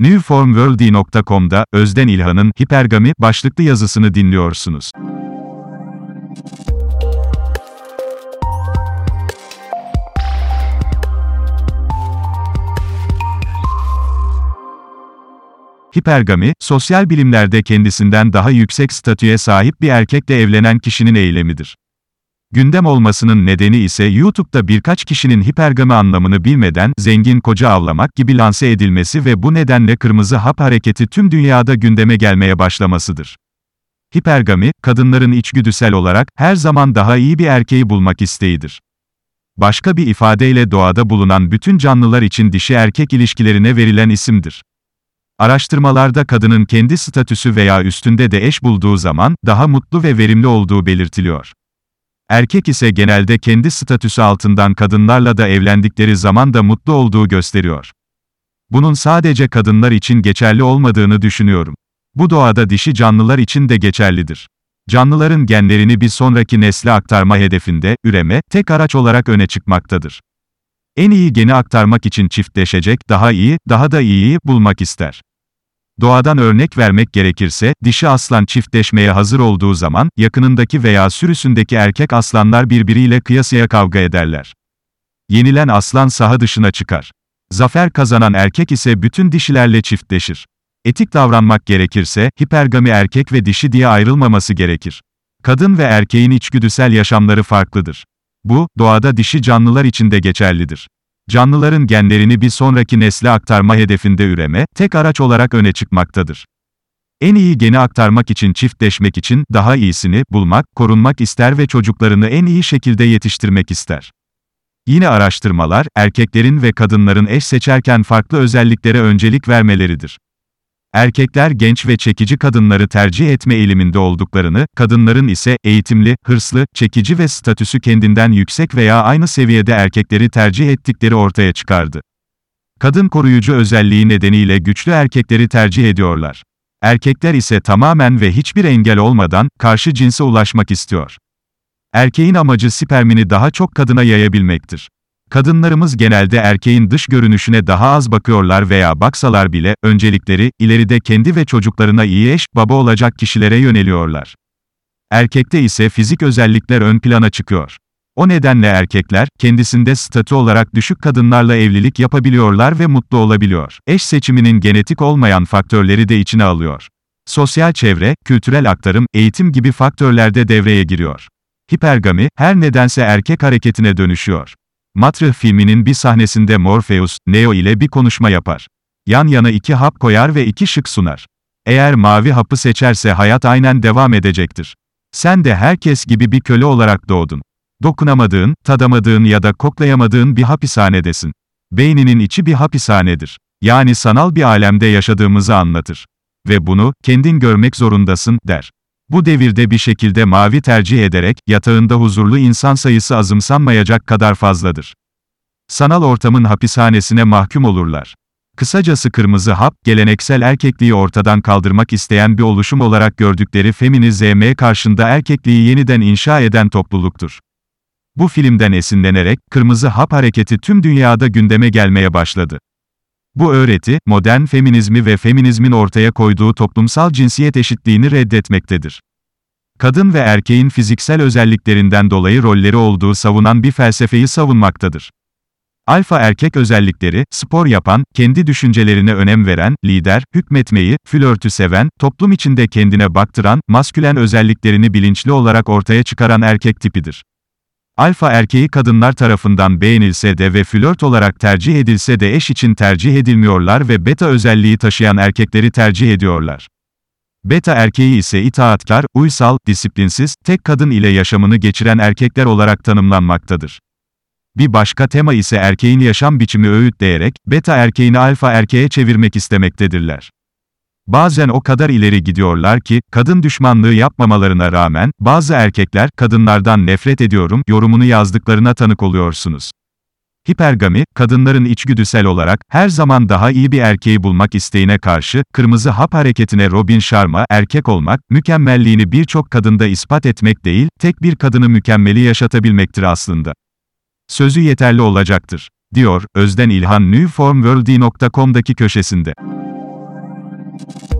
Newformworld.com'da Özden İlhan'ın Hipergami başlıklı yazısını dinliyorsunuz. Hipergami, sosyal bilimlerde kendisinden daha yüksek statüye sahip bir erkekle evlenen kişinin eylemidir. Gündem olmasının nedeni ise YouTube'da birkaç kişinin hipergami anlamını bilmeden zengin koca avlamak gibi lanse edilmesi ve bu nedenle kırmızı hap hareketi tüm dünyada gündeme gelmeye başlamasıdır. Hipergami, kadınların içgüdüsel olarak her zaman daha iyi bir erkeği bulmak isteğidir. Başka bir ifadeyle doğada bulunan bütün canlılar için dişi erkek ilişkilerine verilen isimdir. Araştırmalarda kadının kendi statüsü veya üstünde de eş bulduğu zaman daha mutlu ve verimli olduğu belirtiliyor. Erkek ise genelde kendi statüsü altından kadınlarla da evlendikleri zaman da mutlu olduğu gösteriyor. Bunun sadece kadınlar için geçerli olmadığını düşünüyorum. Bu doğada dişi canlılar için de geçerlidir. Canlıların genlerini bir sonraki nesle aktarma hedefinde, üreme, tek araç olarak öne çıkmaktadır. En iyi geni aktarmak için çiftleşecek, daha iyi, daha da iyiyi bulmak ister. Doğadan örnek vermek gerekirse, dişi aslan çiftleşmeye hazır olduğu zaman, yakınındaki veya sürüsündeki erkek aslanlar birbiriyle kıyasıya kavga ederler. Yenilen aslan saha dışına çıkar. Zafer kazanan erkek ise bütün dişilerle çiftleşir. Etik davranmak gerekirse, hipergami erkek ve dişi diye ayrılmaması gerekir. Kadın ve erkeğin içgüdüsel yaşamları farklıdır. Bu, doğada dişi canlılar için de geçerlidir. Canlıların genlerini bir sonraki nesle aktarma hedefinde üreme, tek araç olarak öne çıkmaktadır. En iyi geni aktarmak için çiftleşmek için, daha iyisini, bulmak, korunmak ister ve çocuklarını en iyi şekilde yetiştirmek ister. Yine araştırmalar, erkeklerin ve kadınların eş seçerken farklı özelliklere öncelik vermeleridir. Erkekler genç ve çekici kadınları tercih etme eğiliminde olduklarını, kadınların ise eğitimli, hırslı, çekici ve statüsü kendinden yüksek veya aynı seviyede erkekleri tercih ettikleri ortaya çıkardı. Kadın koruyucu özelliği nedeniyle güçlü erkekleri tercih ediyorlar. Erkekler ise tamamen ve hiçbir engel olmadan karşı cinse ulaşmak istiyor. Erkeğin amacı spermini daha çok kadına yayabilmektir. Kadınlarımız genelde erkeğin dış görünüşüne daha az bakıyorlar veya baksalar bile, öncelikleri, ileride kendi ve çocuklarına iyi eş, baba olacak kişilere yöneliyorlar. Erkekte ise fizik özellikler ön plana çıkıyor. O nedenle erkekler, kendisinde statü olarak düşük kadınlarla evlilik yapabiliyorlar ve mutlu olabiliyor. Eş seçiminin genetik olmayan faktörleri de içine alıyor. Sosyal çevre, kültürel aktarım, eğitim gibi faktörler de devreye giriyor. Hipergami, her nedense erkek hareketine dönüşüyor. Matrix filminin bir sahnesinde Morpheus, Neo ile bir konuşma yapar. Yan yana iki hap koyar ve iki şık sunar. Eğer mavi hapı seçerse hayat aynen devam edecektir. Sen de herkes gibi bir köle olarak doğdun. Dokunamadığın, tadamadığın ya da koklayamadığın bir hapishanedesin. Beyninin içi bir hapishanedir. Yani sanal bir alemde yaşadığımızı anlatır. Ve bunu, kendin görmek zorundasın, der. Bu devirde bir şekilde mavi tercih ederek, yatağında huzurlu insan sayısı azımsanmayacak kadar fazladır. Sanal ortamın hapishanesine mahkum olurlar. Kısacası kırmızı hap, geleneksel erkekliği ortadan kaldırmak isteyen bir oluşum olarak gördükleri feminizme karşında erkekliği yeniden inşa eden topluluktur. Bu filmden esinlenerek, kırmızı hap hareketi tüm dünyada gündeme gelmeye başladı. Bu öğreti, modern feminizmi ve feminizmin ortaya koyduğu toplumsal cinsiyet eşitliğini reddetmektedir. Kadın ve erkeğin fiziksel özelliklerinden dolayı rolleri olduğu savunan bir felsefeyi savunmaktadır. Alfa erkek özellikleri, spor yapan, kendi düşüncelerine önem veren, lider, hükmetmeyi, flörtü seven, toplum içinde kendine baktıran, maskülen özelliklerini bilinçli olarak ortaya çıkaran erkek tipidir. Alfa erkeği kadınlar tarafından beğenilse de ve flört olarak tercih edilse de eş için tercih edilmiyorlar ve beta özelliği taşıyan erkekleri tercih ediyorlar. Beta erkeği ise itaatkar, uysal, disiplinsiz, tek kadın ile yaşamını geçiren erkekler olarak tanımlanmaktadır. Bir başka tema ise erkeğin yaşam biçimi öğütleyerek, beta erkeğini alfa erkeğe çevirmek istemektedirler. Bazen o kadar ileri gidiyorlar ki, kadın düşmanlığı yapmamalarına rağmen, bazı erkekler, kadınlardan nefret ediyorum, yorumunu yazdıklarına tanık oluyorsunuz. Hipergami, kadınların içgüdüsel olarak, her zaman daha iyi bir erkeği bulmak isteğine karşı, kırmızı hap hareketine Robin Sharma, erkek olmak, mükemmelliğini birçok kadında ispat etmek değil, tek bir kadını mükemmeli yaşatabilmektir aslında. Sözü yeterli olacaktır, diyor, Özden İlhan newformworld.com'daki köşesinde. you.